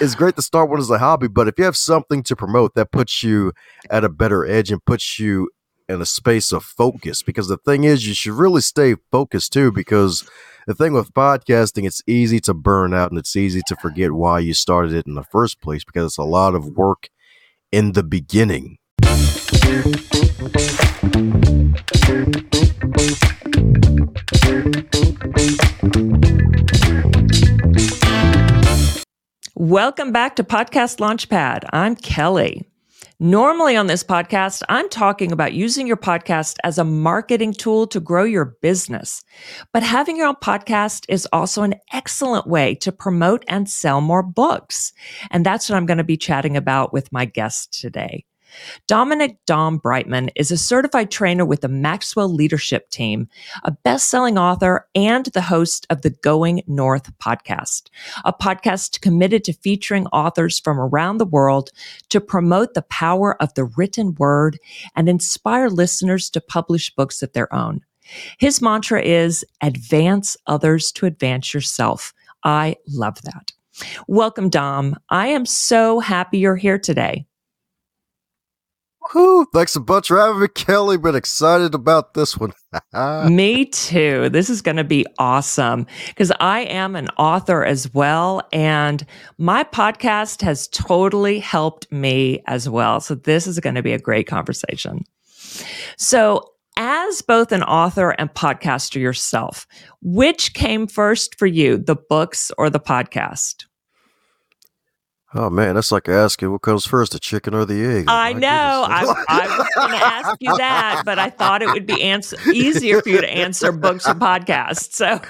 it's great to start one as a hobby, but if you have something to promote that puts you at a better edge and puts you in a space of focus, because the thing is, you should really stay focused too, because the thing with podcasting, it's easy to burn out and it's easy to forget why you started it in the first place because it's a lot of work in the beginning. Welcome back to Podcast Launchpad. I'm Kelly. Normally on this podcast, I'm talking about using your podcast as a marketing tool to grow your business. But having your own podcast is also an excellent way to promote and sell more books. And that's what I'm going to be chatting about with my guest today. Dominic Dom Brightmon is a certified trainer with the Maxwell Leadership Team, a best-selling author, and the host of the Going North podcast, a podcast committed to featuring authors from around the world to promote the power of the written word and inspire listeners to publish books of their own. His mantra is advance others to advance yourself. I love that. Welcome, Dom. I am so happy you're here today. Whew, thanks a bunch for having me, Kelly. Been excited about this one. me too. This is going to be awesome because I am an author as well. And my podcast has totally helped me as well. So this is going to be a great conversation. So, as both an author and podcaster yourself, which came first for you, the books or the podcast? Oh man, that's like asking what comes first, the chicken or the egg. I know. I, I, was going to ask you that, but I thought it would be answer, easier for you to answer books or podcasts. So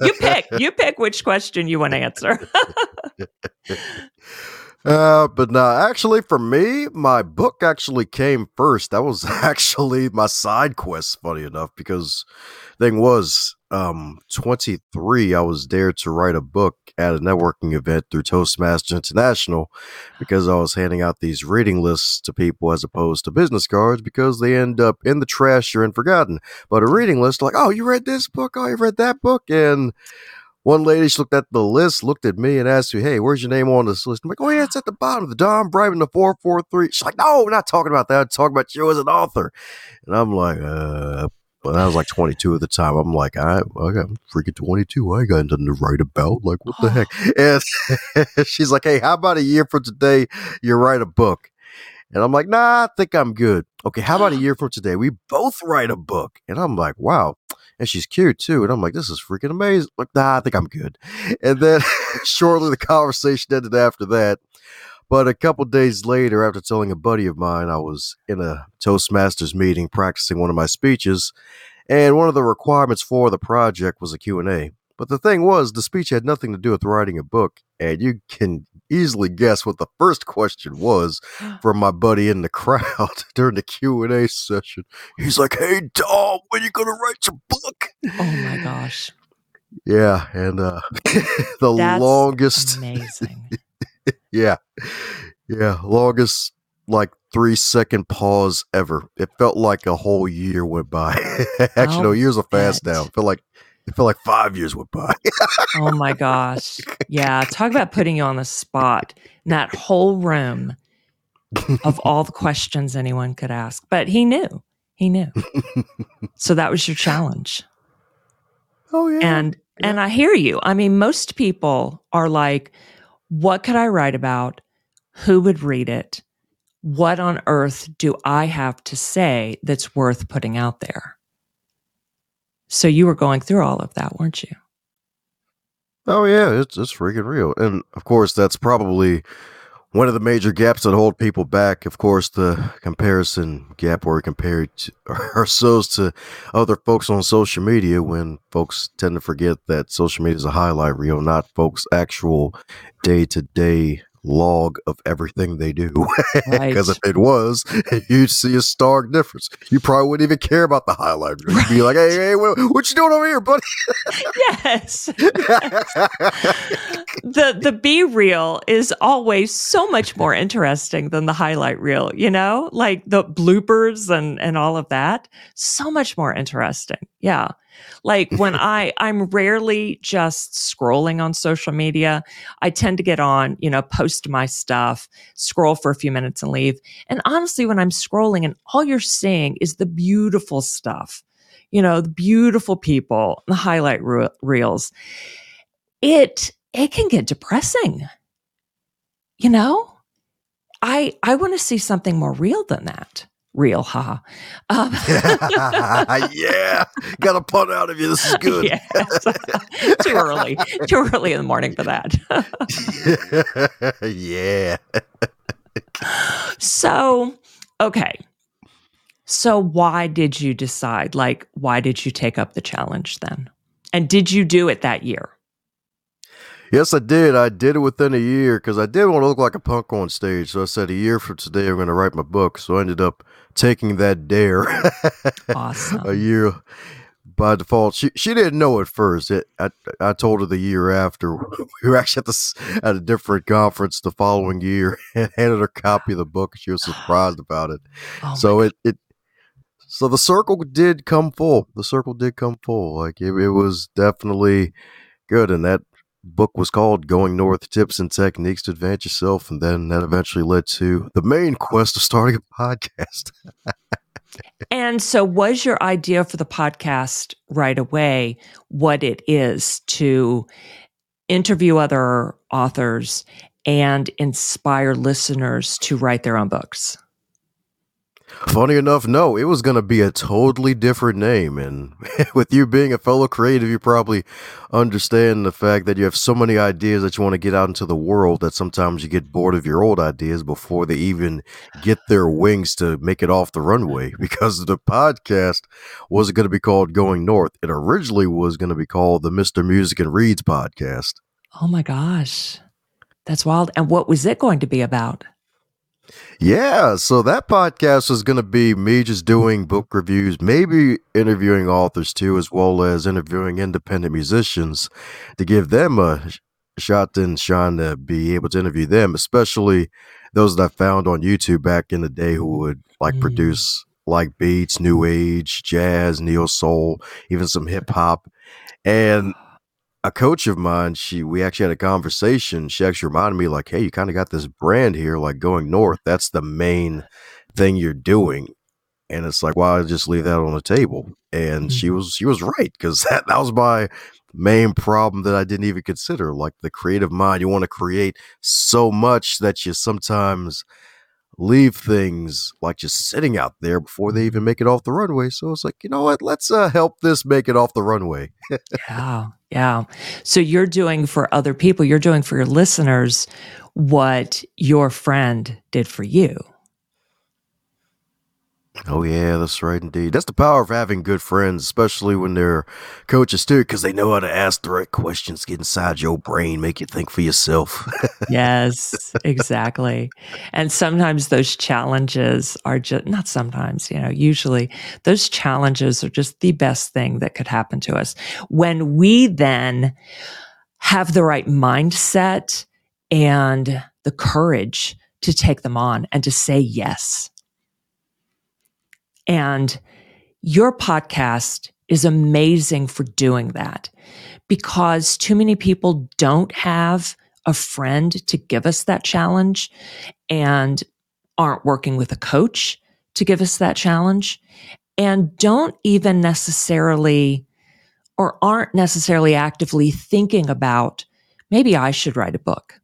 you pick. You pick which question you want to answer. uh, but no, actually, for me, my book actually came first. That was actually my side quest. Funny enough, because thing was um 23 i was there to write a book at a networking event through toastmasters international because i was handing out these reading lists to people as opposed to business cards because they end up in the trash or and forgotten. But a reading list like oh you read this book? Oh you read that book? And one lady she looked at the list looked at me and asked me hey where's your name on this list? I'm like oh yeah it's at the bottom of the dom brightmon the 443 she's like no we're not talking about that. I'm talking about you as an author. And i'm like uh but I was like 22 at the time. I'm like, I, I got freaking 22. I got nothing to write about. Like, what the heck? And she's like, hey, how about a year from today? You write a book. And I'm like, nah, I think I'm good. Okay, how about a year from today? We both write a book. And I'm like, wow. And she's cute too. And I'm like, this is freaking amazing. Like, nah, I think I'm good. And then shortly the conversation ended after that. But a couple days later, after telling a buddy of mine, I was in a Toastmasters meeting practicing one of my speeches, and one of the requirements for the project was a Q&A. But the thing was, the speech had nothing to do with writing a book, and you can easily guess what the first question was from my buddy in the crowd during the Q&A session. He's like, "Hey, Dom, when you gonna write your book?" Oh my gosh. Yeah, and uh, the That's longest amazing. yeah. Yeah. Longest like three second pause ever. It felt like a whole year went by. Actually, no, I'll years are fast now. It felt like it felt like five years went by. Oh my gosh. Yeah. Talk about putting you on the spot in that whole room of all the questions anyone could ask. But he knew. He knew. So that was your challenge. oh yeah. And and I hear you. I mean, most people are like, what could I write about? Who would read it? What on earth do I have to say that's worth putting out there? So you were going through all of that, weren't you? Oh yeah, it's it's freaking real. And of course that's probably one of the major gaps that hold people back. Of course, the comparison gap where we compare ourselves to other folks on social media when folks tend to forget that social media is a highlight reel, not folks' actual day to day log of everything they do. Because Right. if it was, you'd see a stark difference. You probably wouldn't even care about the highlight reel. You'd be like, hey, hey, what, what you doing over here, buddy? Yes. the the B reel is always so much more interesting than the highlight reel, you know? Like the bloopers and and all of that. So much more interesting. Yeah. Like when I I'm rarely just scrolling on social media. I tend to get on, you know, post my stuff, scroll for a few minutes and leave. And honestly, when I'm scrolling and all you're seeing is the beautiful stuff, you know, the beautiful people, the highlight re- reels, it it can get depressing. You know? I I want to see something more real than that real, haha. Um, yeah, got a pun out of you. This is good. yes. too early, too early in the morning for that. yeah. so, okay. So, why did you decide? Like, why did you take up the challenge then? And did you do it that year? Yes, I did. I did it within a year because I did want to look like a punk on stage. So I said, a year from today, I'm going to write my book. So I ended up taking that dare. awesome. a year by default. She she didn't know at first. It, I I told her the year after. We were actually at this at a different conference the following year and handed her a copy of the book. She was surprised about it. Oh so it it so the circle did come full. The circle did come full. Like it, it was definitely good, and that book was called Going North Tips and Techniques to Advance Yourself. And then that eventually led to the main quest of starting a podcast. and so, was your idea for the podcast right away what it is to interview other authors and inspire listeners to write their own books? Funny enough, no, it was going to be a totally different name. And with you being a fellow creative, you probably understand the fact that you have so many ideas that you want to get out into the world that sometimes you get bored of your old ideas before they even get their wings to make it off the runway. Because the podcast wasn't going to be called Going North, it originally was going to be called the Mr. Music and Reads podcast. Oh my gosh. That's wild. And what was it going to be about? Yeah, so that podcast is going to be me just doing book reviews, maybe interviewing authors too, as well as interviewing independent musicians to give them a shot and shine to be able to interview them, especially those that I found on YouTube back in the day who would like mm. produce like beats, new age, jazz, neo soul, even some hip hop. And a coach of mine, she we actually had a conversation. She actually reminded me, like, hey, you kind of got this brand here, like going north. That's the main thing you're doing. And it's like, why well, just leave that on the table? And mm-hmm. she was she was right, because that, that was my main problem that I didn't even consider. Like the creative mind, you want to create so much that you sometimes leave things like just sitting out there before they even make it off the runway. So it's like, you know what? Let's uh, help this make it off the runway. yeah. Yeah. So you're doing for other people, you're doing for your listeners what your friend did for you. Oh yeah, that's right indeed. That's the power of having good friends, especially when they're coaches too, because they know how to ask the right questions, get inside your brain, make you think for yourself. yes, exactly. And sometimes those challenges are just not sometimes, you know, usually those challenges are just the best thing that could happen to us. When we then have the right mindset and the courage to take them on and to say yes and your podcast is amazing for doing that because too many people don't have a friend to give us that challenge and aren't working with a coach to give us that challenge and don't even necessarily or aren't necessarily actively thinking about maybe I should write a book.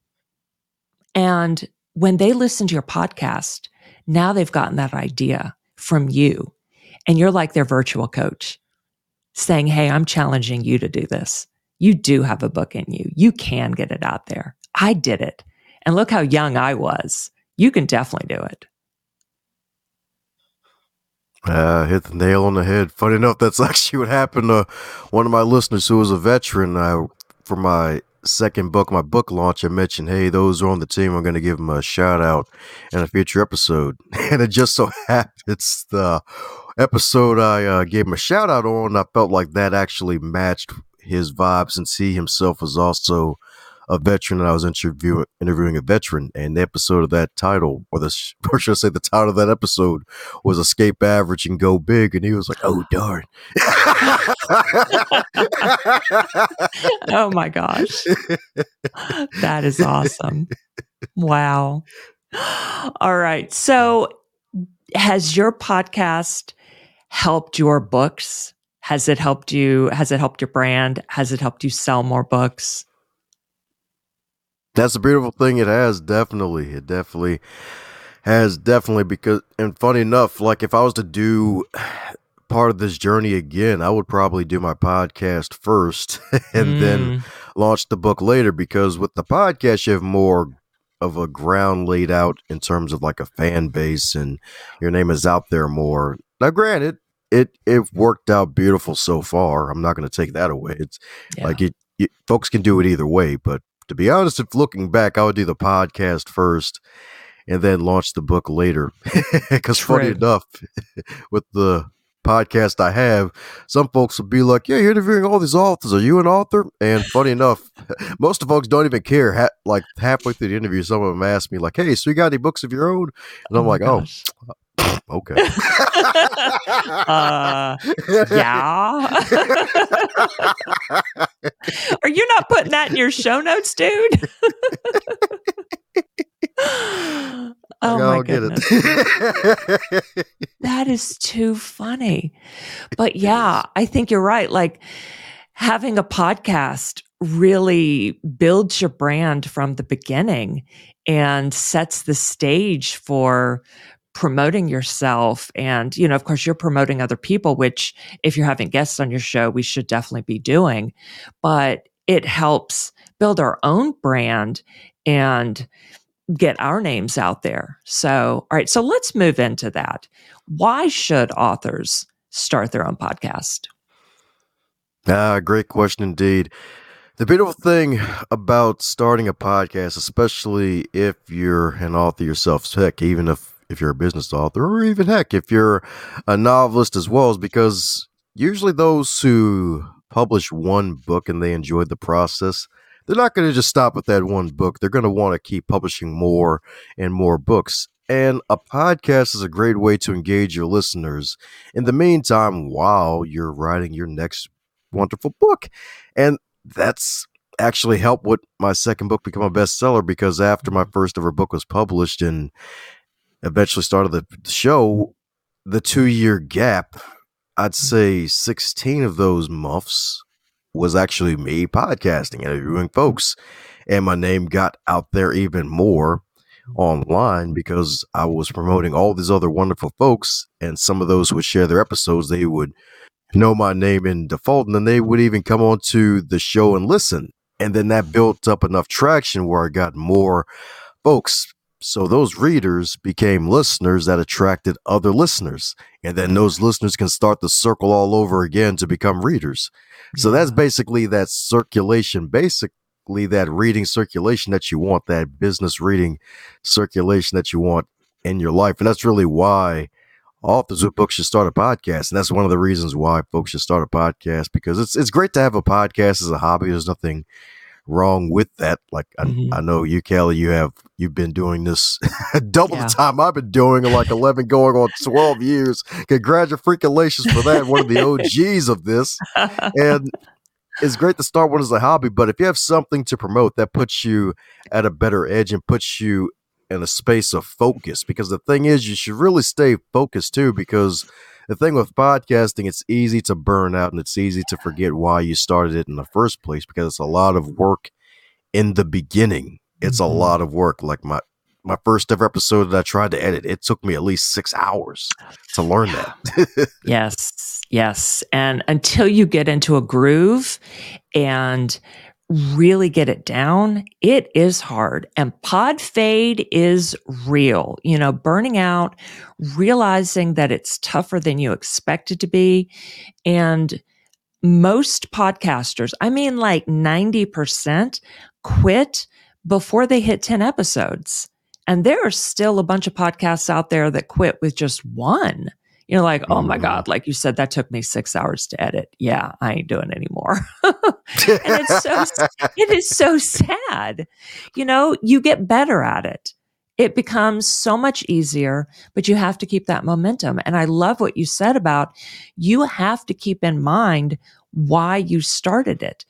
And when they listen to your podcast, now they've gotten that idea from you. And you're like their virtual coach saying, Hey, I'm challenging you to do this. You do have a book in you. You can get it out there. I did it. And look how young I was. You can definitely do it. Uh, hit the nail on the head. Funny enough, that's actually what happened to one of my listeners who was a veteran. I, for my second book, my book launch, I mentioned, hey, those are on the team. I'm going to give them a shout out in a future episode. And it just so happens the episode I uh, gave him a shout out on, I felt like that actually matched his vibe since he himself was also a veteran and I was interviewing interviewing a veteran, and the episode of that title, or the or should I say the title of that episode was "Escape Average and Go Big," and he was like, "Oh darn." oh my gosh. That is awesome. Wow. All right. So, has your podcast helped your books? Has it helped you? Has it helped your brand? Has it helped you sell more books? That's a beautiful thing. It has definitely. It definitely has definitely because and funny enough, like if I was to do part of this journey again, I would probably do my podcast first and mm. then launch the book later because with the podcast you have more of a ground laid out in terms of like a fan base and your name is out there more. Now granted, it it worked out beautiful so far. I'm not going to take that away. It's yeah. like it, it, folks can do it either way, but to be honest, if looking back, I would do the podcast first and then launch the book later. Because funny enough, with the podcast I have, some folks will be like, "Yeah, you're interviewing all these authors. Are you an author?" And funny enough, most of folks don't even care. Ha- like halfway through the interview, some of them ask me, "Like, hey, so you got any books of your own?" And oh I'm oh like, "Oh, gosh. "Oh." okay. uh, yeah. Are you not putting that in your show notes, dude? oh my goodness. that is too funny. But yeah, I think you're right. Like having a podcast really builds your brand from the beginning and sets the stage for promoting yourself and you know of course you're promoting other people which if you're having guests on your show we should definitely be doing. But it helps build our own brand and get our names out there. So all right so let's move into that. Why should authors start their own podcast? Ah great question indeed. The beautiful thing about starting a podcast, especially if you're an author yourself, heck, even if if you're a business author, or even heck, if you're a novelist as well, is because usually those who publish one book and they enjoy the process, they're not going to just stop at that one book. They're going to want to keep publishing more and more books. And a podcast is a great way to engage your listeners in the meantime while you're writing your next wonderful book. And that's actually helped with my second book become a bestseller because after my first ever book was published in eventually started the show, the two year gap, I'd mm. say 16 of those muffs was actually me podcasting, interviewing folks. And my name got out there even more online because I was promoting all these other wonderful folks. And some of those would share their episodes. They would know my name in default, and then they would even come on to the show and listen. And then that built up enough traction where I got more folks so those readers became listeners that attracted other listeners. And then those mm. listeners can start the circle all over again to become readers. So that's basically that circulation, basically that reading circulation that you want, that business reading circulation that you want in your life. And that's really why authors of books should start a podcast. And that's one of the reasons why folks should start a podcast because it's it's great to have a podcast as a hobby. There's nothing wrong with that. Like I, mm-hmm. I, know you, Kelly, you have you've been doing this double yeah. the time I've been doing, like eleven going on twelve years. Congratulations for that. One of the OGs of this, and it's great to start one as a hobby. But if you have something to promote, that puts you at a better edge and puts you in a space of focus. Because the thing is, you should really stay focused too, because the thing with podcasting, it's easy to burn out and it's easy to forget why you started it in the first place because it's a lot of work in the beginning. It's mm-hmm. a lot of work. Like my my first ever episode that I tried to edit, it took me at least six hours to learn yeah. that. yes, yes. And until you get into a groove and really get it down, it is hard. And pod fade is real. You know, burning out, realizing that it's tougher than you expected to be. And most podcasters, I mean, like 90% quit before they hit 10 episodes. And there are still a bunch of podcasts out there that quit with just one You're like, oh my Mhm. God, like you said, that took me six hours to edit. Yeah, I ain't doing anymore. and it's so it is so sad. You know, you get better at it. It becomes so much easier, but you have to keep that momentum. And I love what you said about you have to keep in mind why you started it.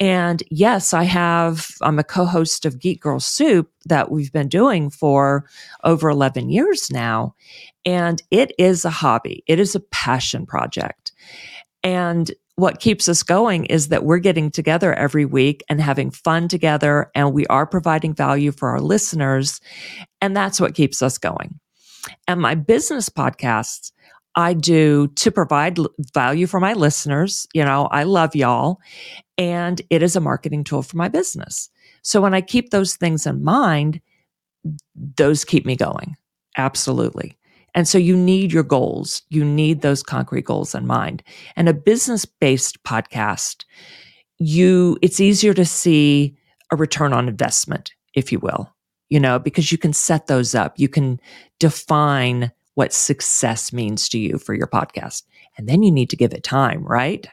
And yes, I have, I'm a co host of Geek Girl Soup that we've been doing for over 11 years now. And it is a hobby, it is a passion project. And what keeps us going is that we're getting together every week and having fun together, and we are providing value for our listeners. And that's what keeps us going. And my business podcasts, I do to provide value for my listeners. You know, I love y'all, and it is a marketing tool for my business. So when I keep those things in mind, those keep me going. Absolutely. And so you need your goals. You need those concrete goals in mind. And a business based podcast, you, it's easier to see a return on investment, if you will, you know, because you can set those up. You can define what success means to you for your podcast. And then you need to give it time, right?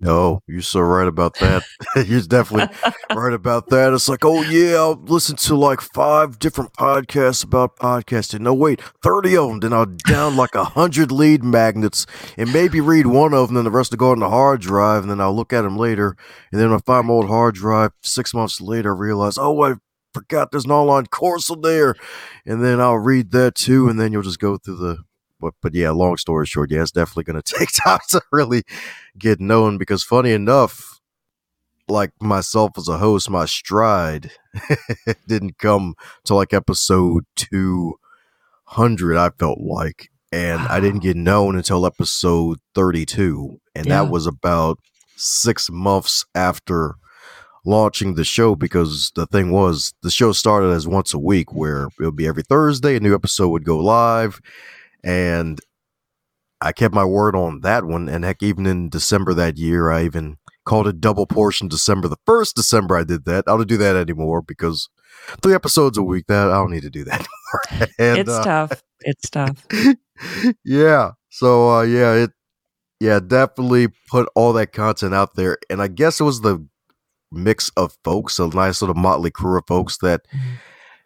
No, you're so right about that. you're definitely right about that. It's like, oh yeah, I'll listen to like five different podcasts about podcasting. No, wait, thirty of them. Then I'll down like a hundred lead magnets and maybe read one of them. Then the rest will go on the hard drive, and then I'll look at them later. And then I find my old hard drive six months later. I realize, oh, I forgot there's an online course on there, and then I'll read that too. And then you'll just go through the. But, but yeah, long story short, yeah, it's definitely going to take time to really get known because funny enough like myself as a host my stride didn't come to like episode 200 i felt like and i didn't get known until episode 32 and Yeah. that was about six months after launching the show because the thing was the show started as once a week where it would be every thursday a new episode would go live and I kept my word on that one. And heck, even in December that year, I even called it double portion December. The first December I did that. I don't do that anymore because three episodes a week, that I don't need to do that and, it's uh, tough. It's tough. yeah. So uh yeah, it yeah, definitely put all that content out there. And I guess it was the mix of folks, a nice little motley crew of folks that Mhm.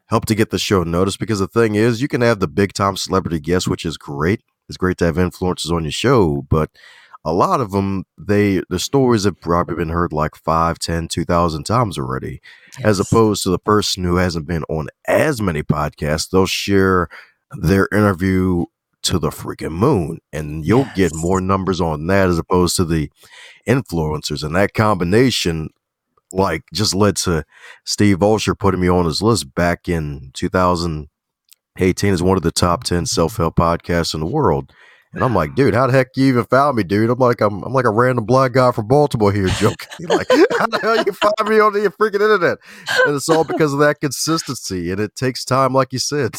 helped to get the show noticed because the thing is you can have the big time celebrity guests, which is great. It's great to have influencers on your show, but a lot of them, they the stories have probably been heard like five, ten, two thousand times already as opposed to the person who hasn't been on as many podcasts. They'll share their interview to the freaking moon, and you'll get more numbers on that as opposed to the influencers. And that combination, like, just led to Steve Olsher putting me on his list back in 2018 as one of the top 10 self help podcasts in the world. And I'm like, dude, how the heck you even found me, dude? I'm like, I'm, I'm like a random black guy from Baltimore here joking. like, how the hell you find me on the freaking internet? And it's all because of that consistency. And it takes time, like you said.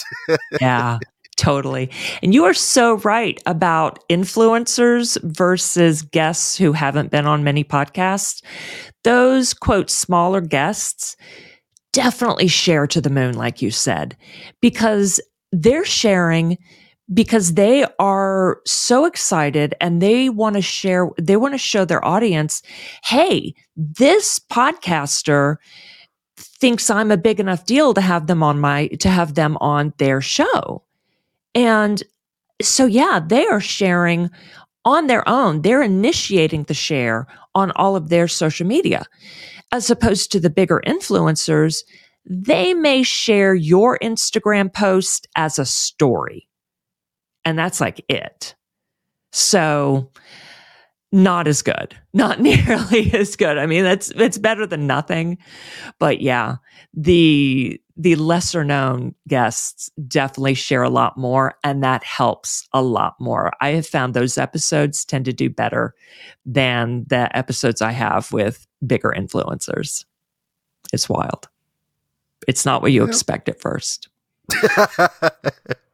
yeah, totally. And you are so right about influencers versus guests who haven't been on many podcasts. Those quote smaller guests definitely share to the moon, like you said, because they're sharing because they are so excited and they want to share, they want to show their audience, hey, this podcaster thinks I'm a big enough deal to have them on my to have them on their show. And so yeah, they are sharing on their own. They're initiating the share on all of their social media. As opposed to the bigger influencers, they may share your Instagram post as a story. And that's like it. So not as good. Not nearly as good. I mean, that's it's better than nothing. But yeah, the the lesser known guests definitely share a lot more and that helps a lot more. I have found those episodes tend to do better than the episodes I have with bigger influencers. It's wild. It's not what you expect at first.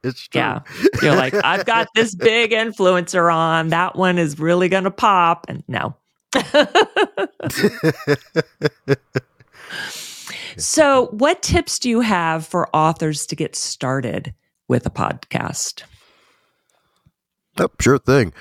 it's true. Yeah. You're like, I've got this big influencer on. That one is really going to pop. And no. so, what tips do you have for authors to get started with a podcast? Yep, sure thing.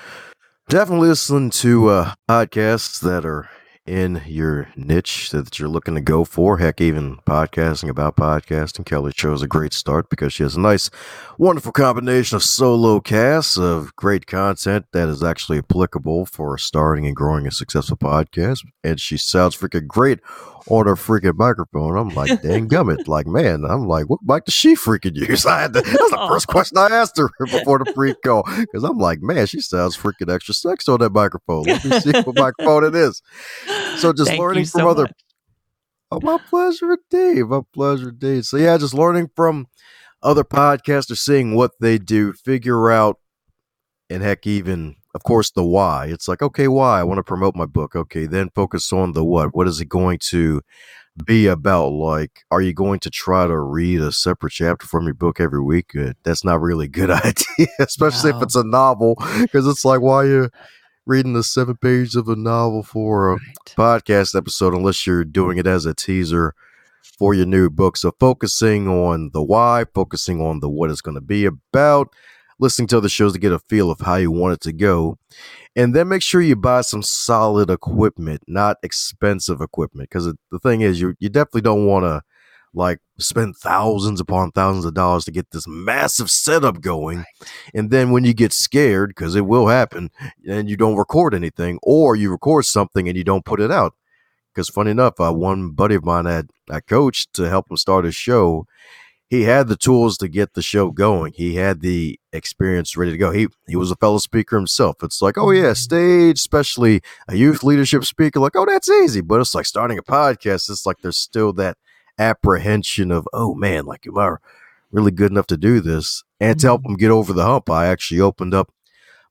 Definitely listen to uh, podcasts that are in your niche that you're looking to go for. Heck, even podcasting about podcasting. Kelly chose a great start because she has a nice, wonderful combination of solo casts of great content that is actually applicable for starting and growing a successful podcast. And she sounds freaking great on her freaking microphone. I'm like, dang gummit. Like, man, I'm like, what mic does she freaking use? I had to, that's the first question I asked her before the pre call. Because I'm like, man, she sounds freaking extra sexy on that microphone. Let me see what microphone it is. So just learning you so from other much. Oh, my pleasure, Dave. My pleasure, Dave. So yeah, just learning from other podcasters, seeing what they do, figure out, and heck, even of course the why. It's like, okay, why? I want to promote my book. Okay, then focus on the what. What is it going to be about? Like, are you going to try to read a separate chapter from your book every week? That's not really a good idea, especially if it's a novel, because it's like, why are you reading the seven pages of a novel for a Right. podcast episode unless you're doing it as a teaser for your new book. So focusing on the why, focusing on the what it's going to be about, listening to other shows to get a feel of how you want it to go. And then make sure you buy some solid equipment, not expensive equipment. Because the thing is, you you definitely don't want to like spend thousands upon thousands of dollars to get this massive setup going. And then when you get scared, because it will happen, and you don't record anything, or you record something and you don't put it out. Because funny enough, uh, one buddy of mine had I coached to help him start his show. He had the tools to get the show going. He had the experience ready to go. He he was a fellow speaker himself. It's like, oh yeah, stage, especially a youth leadership speaker. Like, oh, that's easy. But it's like starting a podcast. It's like there's still that apprehension of, oh man, like am I really good enough to do this? And to help him get over the hump, I actually opened up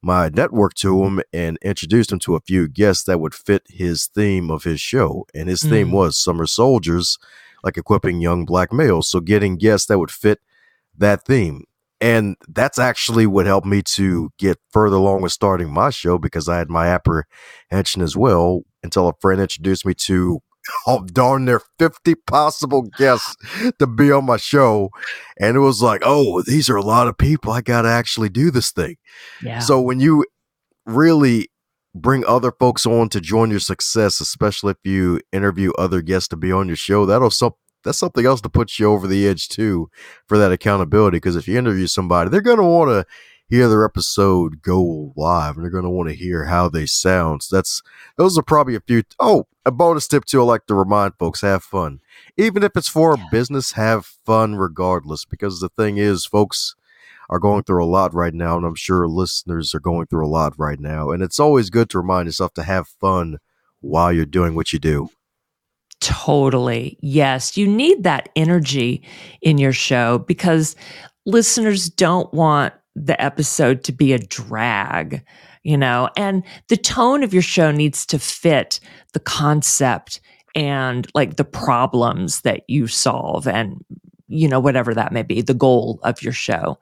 my network to him and introduced him to a few guests that would fit his theme of his show. And his theme Mm. was summer soldiers, like equipping young black males. So getting guests that would fit that theme. And that's actually what helped me to get further along with starting my show because I had my apprehension as well until a friend introduced me to oh darn near 50 possible guests to be on my show. And it was like, oh, these are a lot of people. I gotta actually do this thing. Yeah. So when you really bring other folks on to join your success, especially if you interview other guests to be on your show, that'll some that's something else to put you over the edge too for that accountability. Because if you interview somebody, they're gonna want to hear their episode go live, and they're gonna want to hear how they sound. So that's those are probably a few. Oh, a bonus tip too. I like to remind folks: have fun, even if it's for Yeah. business. Have fun regardless, because the thing is, folks are going through a lot right now, and I'm sure listeners are going through a lot right now. And it's always good to remind yourself to have fun while you're doing what you do. Totally. Yes. You need that energy in your show because listeners don't want the episode to be a drag, you know, and the tone of your show needs to fit the concept and like the problems that you solve and, you know, whatever that may be, the goal of your show.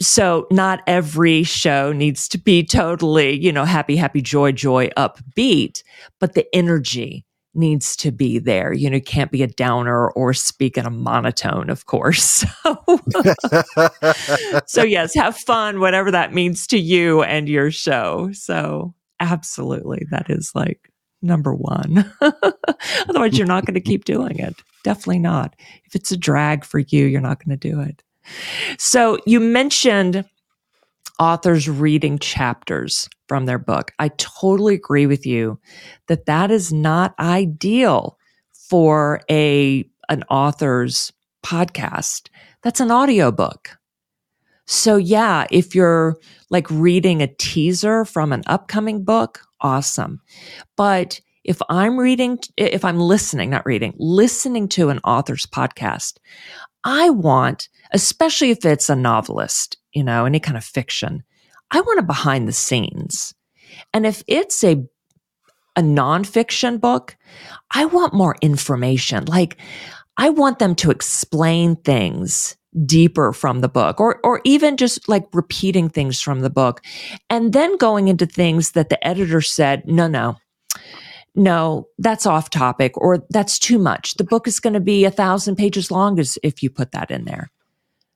So, not every show needs to be totally, you know, happy, happy, joy, joy, upbeat, but the energy needs to be there. You know, you can't be a downer or speak in a monotone, of course. So, so yes, have fun, whatever that means to you and your show. So, absolutely, that is like number one. Otherwise, you're not going to keep doing it. Definitely not. If it's a drag for you, you're not going to do it. So, you mentioned authors reading chapters from their book. I totally agree with you that that is not ideal for a an author's podcast. That's an audiobook. So yeah, if you're like reading a teaser from an upcoming book, awesome. But if I'm reading if I'm listening, not reading, listening to an author's podcast, I want, especially if it's a novelist, you know, any kind of fiction, I want a behind the scenes. And if it's a a nonfiction book, I want more information. Like I want them to explain things deeper from the book or or even just like repeating things from the book and then going into things that the editor said, no, no. No, that's off topic or that's too much. The book is going to be a thousand pages long as if you put that in there.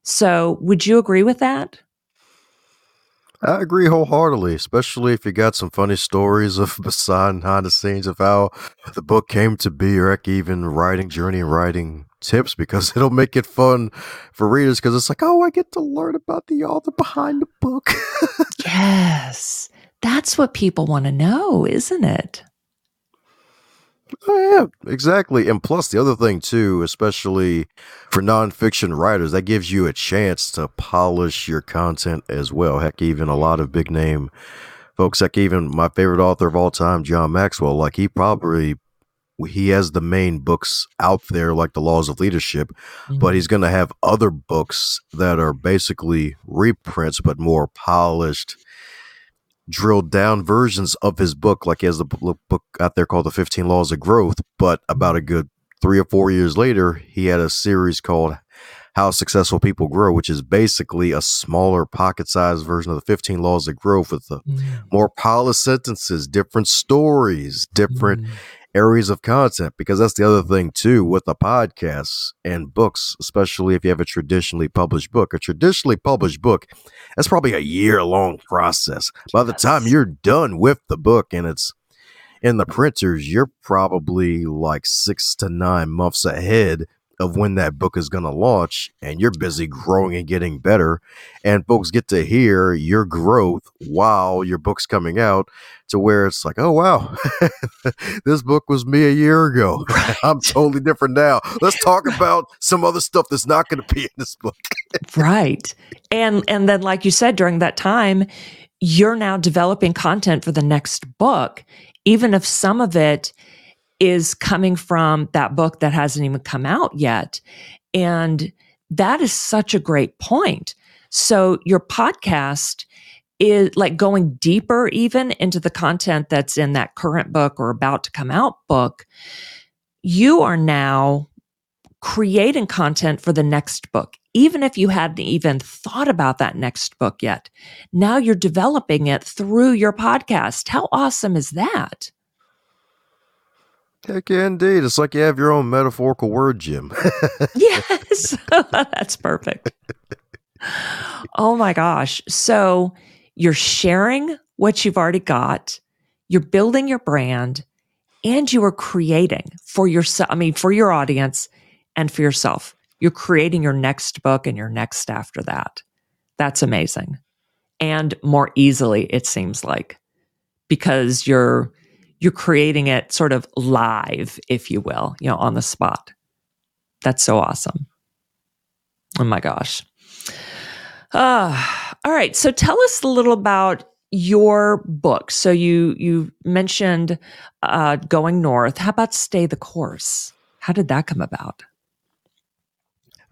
So would you agree with that? I agree wholeheartedly, especially if you got some funny stories of beside behind the scenes of how the book came to be, or heck, even writing journey writing tips, because it'll make it fun for readers. Because it's like, oh, I get to learn about the author behind the book. yes, that's what people want to know, isn't it? Oh, yeah, exactly. And plus, the other thing, too, especially for nonfiction writers, that gives you a chance to polish your content as well. Heck, even a lot of big name folks, like even my favorite author of all time, John Maxwell, like he probably he has the main books out there like the laws of leadership mm-hmm. but he's going to have other books that are basically reprints but more polished drilled down versions of his book, like he has the book out there called The 15 Laws of Growth. But about a good three or four years later, he had a series called How Successful People Grow, which is basically a smaller pocket sized version of the 15 Laws of Growth with the mm. more polished sentences, different stories, different mm areas of content because that's the other thing too with the podcasts and books especially if you have a traditionally published book. A traditionally published book that's probably a year long process. By the time you're done with the book and it's in the printers you're probably like six to nine months ahead of when that book is going to launch and you're busy growing and getting better and folks get to hear your growth while your book's coming out to where it's like oh wow this book was me a year ago. Right. i'm totally different now. Let's talk about some other stuff that's not going to be in this book. Right. And and then like you said during that time you're now developing content for the next book even if some of it is coming from that book that hasn't even come out yet. And that is such a great point. So your podcast is like going deeper even into the content that's in that current book or about to come out book. You are now creating content for the next book, even if you hadn't even thought about that next book yet. Now you're developing it through your podcast. How awesome is that? Heck yeah, indeed. It's like you have your own metaphorical word gym. yes, that's perfect. oh my gosh. So you're sharing what you've already got, you're building your brand, and you are creating for yourself, I mean, for your audience and for yourself. You're creating your next book and your next after that. That's amazing. And more easily, it seems like, because you're you're creating it sort of live, if you will, you know, on the spot. That's so awesome. Oh my gosh. Uh, all right. So tell us a little about your book. So you you mentioned uh, going north. How about stay the course? How did that come about?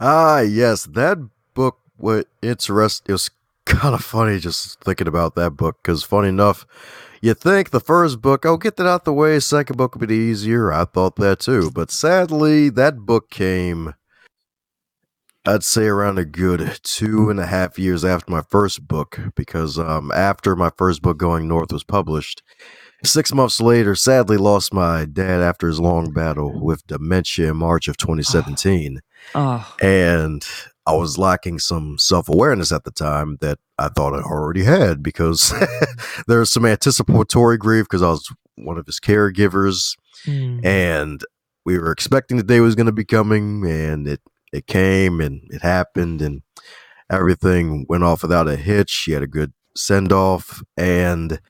Ah, yes, that book. What interest? It was kind of funny just thinking about that book because, funny enough, you think the first book, oh, get that out the way, second book would be easier. I thought that too. But sadly, that book came, I'd say, around a good two and a half years after my first book, because um, after my first book, Going North, was published, six months later, sadly lost my dad after his long battle with dementia in March of 2017. Oh. Oh. And I was lacking some self awareness at the time that I thought I already had because there was some anticipatory grief because I was one of his caregivers mm. and we were expecting the day was going to be coming and it, it came and it happened and everything went off without a hitch. She had a good send off and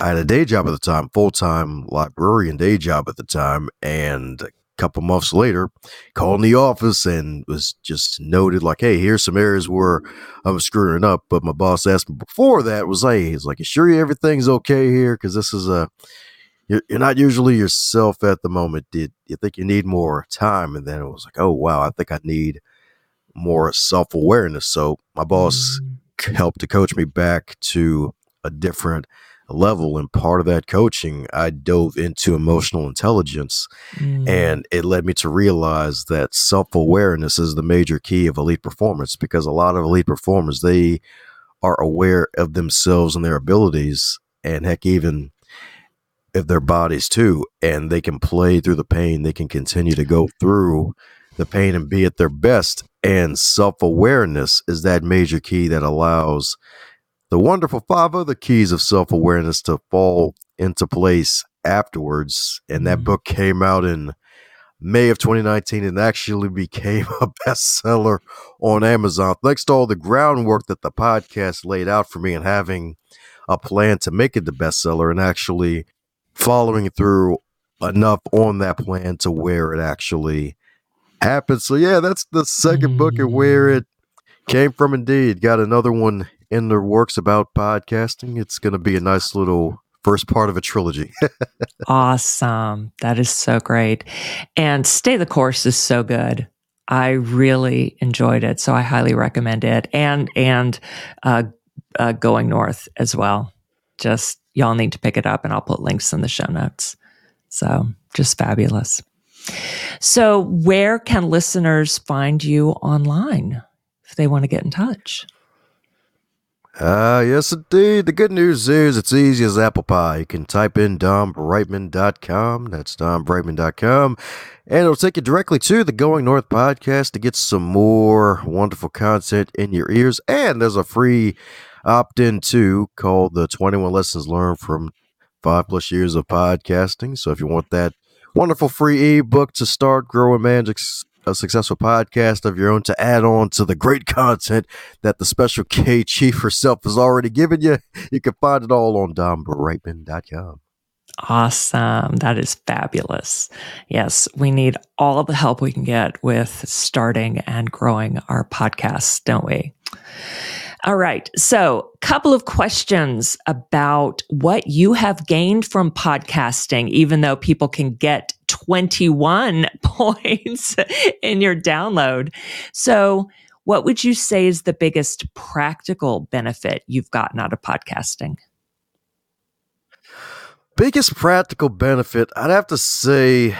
I had a day job at the time, full time librarian day job at the time, and couple months later, called in the office and was just noted like, "Hey, here's some areas where I'm screwing up." But my boss asked me before that was, "Hey, he's like, you sure everything's okay here? Because this is a you're, you're not usually yourself at the moment. Did you think you need more time?" And then it was like, "Oh wow, I think I need more self awareness." So my boss mm-hmm. helped to coach me back to a different level. And part of that coaching, I dove into emotional intelligence. Mm. And it led me to realize that self awareness is the major key of elite performance because a lot of elite performers, they are aware of themselves and their abilities. And heck, even if their bodies too. And they can play through the pain, they can continue to go through the pain and be at their best. And self awareness is that major key that allows the wonderful five other keys of self awareness to fall into place afterwards. And that mm-hmm. book came out in May of 2019 and actually became a bestseller on Amazon. Thanks to all the groundwork that the podcast laid out for me and having a plan to make it the bestseller and actually following through enough on that plan to where it actually happened. So yeah, that's the second book and where it came from indeed. Got another one in the works about podcasting. It's going to be a nice little first part of a trilogy. awesome. That is so great. And Stay the Course is so good. I really enjoyed it, so I highly recommend it. And and uh, uh, Going North as well. Just y'all need to pick it up, and I'll put links in the show notes. So just fabulous. So, where can listeners find you online if they want to get in touch? Ah, yes, indeed. The good news is it's easy as apple pie. You can type in dombrightmon.com. That's dombrightmon.com. And it'll take you directly to the Going North podcast to get some more wonderful content in your ears. And there's a free opt in too called the 21 Lessons Learned from Five Plus Years of Podcasting. So if you want that wonderful free ebook to start growing manage a successful podcast of your own to add on to the great content that the special K chief herself has already given you. You can find it all on dombrightmon.com. Awesome. That is fabulous. Yes, we need all the help we can get with starting and growing our podcasts, don't we? All right. So, couple of questions about what you have gained from podcasting, even though people can get 21 points in your download. So, what would you say is the biggest practical benefit you've gotten out of podcasting? Biggest practical benefit, I'd have to say,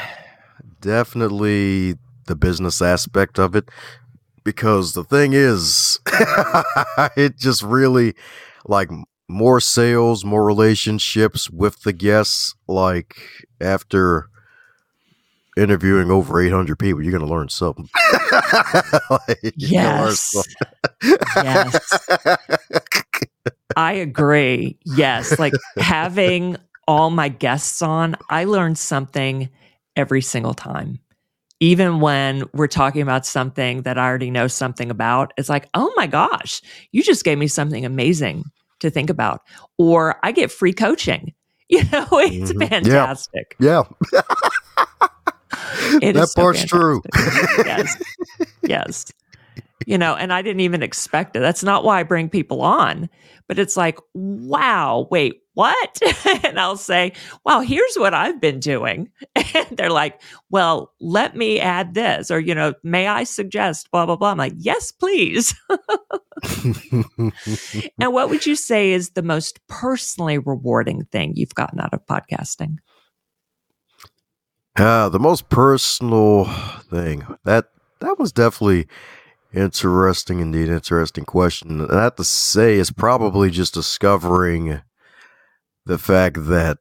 definitely the business aspect of it. Because the thing is, it just really like more sales, more relationships with the guests. Like after interviewing over 800 people, you're going to learn something. like, yes. Learn something. yes. I agree. Yes. Like having all my guests on, I learned something every single time. Even when we're talking about something that I already know something about, it's like, oh my gosh, you just gave me something amazing to think about. Or I get free coaching. You know, it's mm-hmm. fantastic. Yeah. yeah. It that part's true. yes. Yes. You know, and I didn't even expect it. That's not why I bring people on. But it's like, wow, wait, what? and I'll say, wow, here's what I've been doing. And they're like, well, let me add this. Or, you know, may I suggest blah, blah, blah. I'm like, yes, please. and what would you say is the most personally rewarding thing you've gotten out of podcasting? Uh, the most personal thing that that was definitely interesting indeed. Interesting question. And I have to say, it's probably just discovering the fact that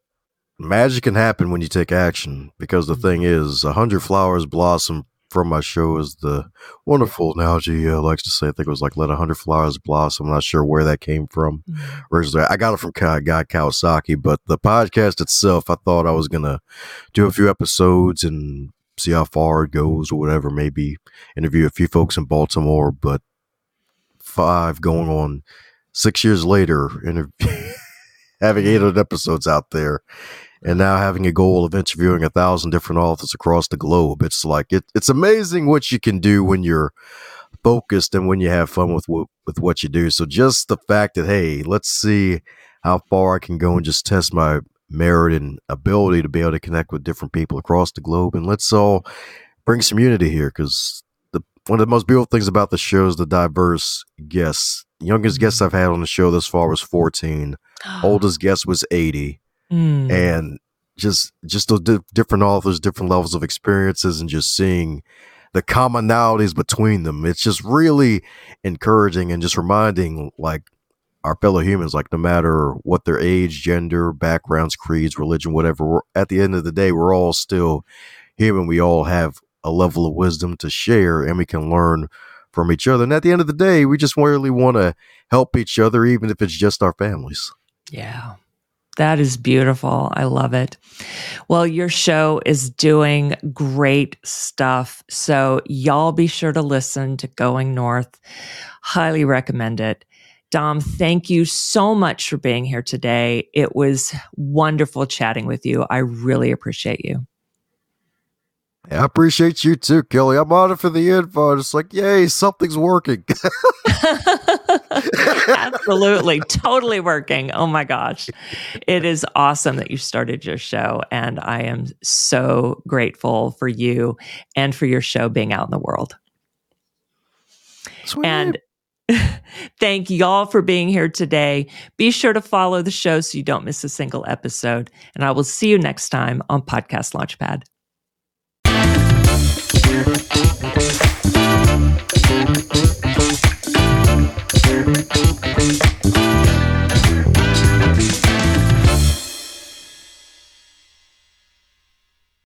magic can happen when you take action. Because the thing mm-hmm. is, a hundred flowers blossom from my show is the wonderful analogy uh, likes to say. I think it was like "Let a hundred flowers blossom." I'm not sure where that came from. Mm-hmm. Originally, I got it from Guy Kawasaki, but the podcast itself, I thought I was gonna do a few episodes and see how far it goes or whatever. Maybe interview a few folks in Baltimore, but five going on six years later, interview, having 800 episodes out there and now having a goal of interviewing a thousand different authors across the globe. It's like it, it's amazing what you can do when you're focused and when you have fun with with what you do. So just the fact that hey, let's see how far I can go and just test my merit and ability to be able to connect with different people across the globe, and let's all bring some unity here because the one of the most beautiful things about the show is the diverse guests. youngest guest mm-hmm. I've had on the show this far was 14. Ah. Oldest guest was 80 mm. and just just those di- different authors, different levels of experiences, and just seeing the commonalities between them. It's just really encouraging and just reminding like our fellow humans, like no matter what their age, gender, backgrounds, creeds, religion, whatever, at the end of the day, we're all still human. We all have a level of wisdom to share, and we can learn from each other. And at the end of the day, we just really want to help each other, even if it's just our families. Yeah. That is beautiful. I love it. Well, your show is doing great stuff. So, y'all be sure to listen to Going North. Highly recommend it. Dom, thank you so much for being here today. It was wonderful chatting with you. I really appreciate you. I appreciate you too, Kelly. I'm on it for the info. It's like, yay, something's working. Absolutely. Totally working. Oh my gosh. It is awesome that you started your show. And I am so grateful for you and for your show being out in the world. Sweet. And thank y'all for being here today. Be sure to follow the show so you don't miss a single episode. And I will see you next time on Podcast Launchpad.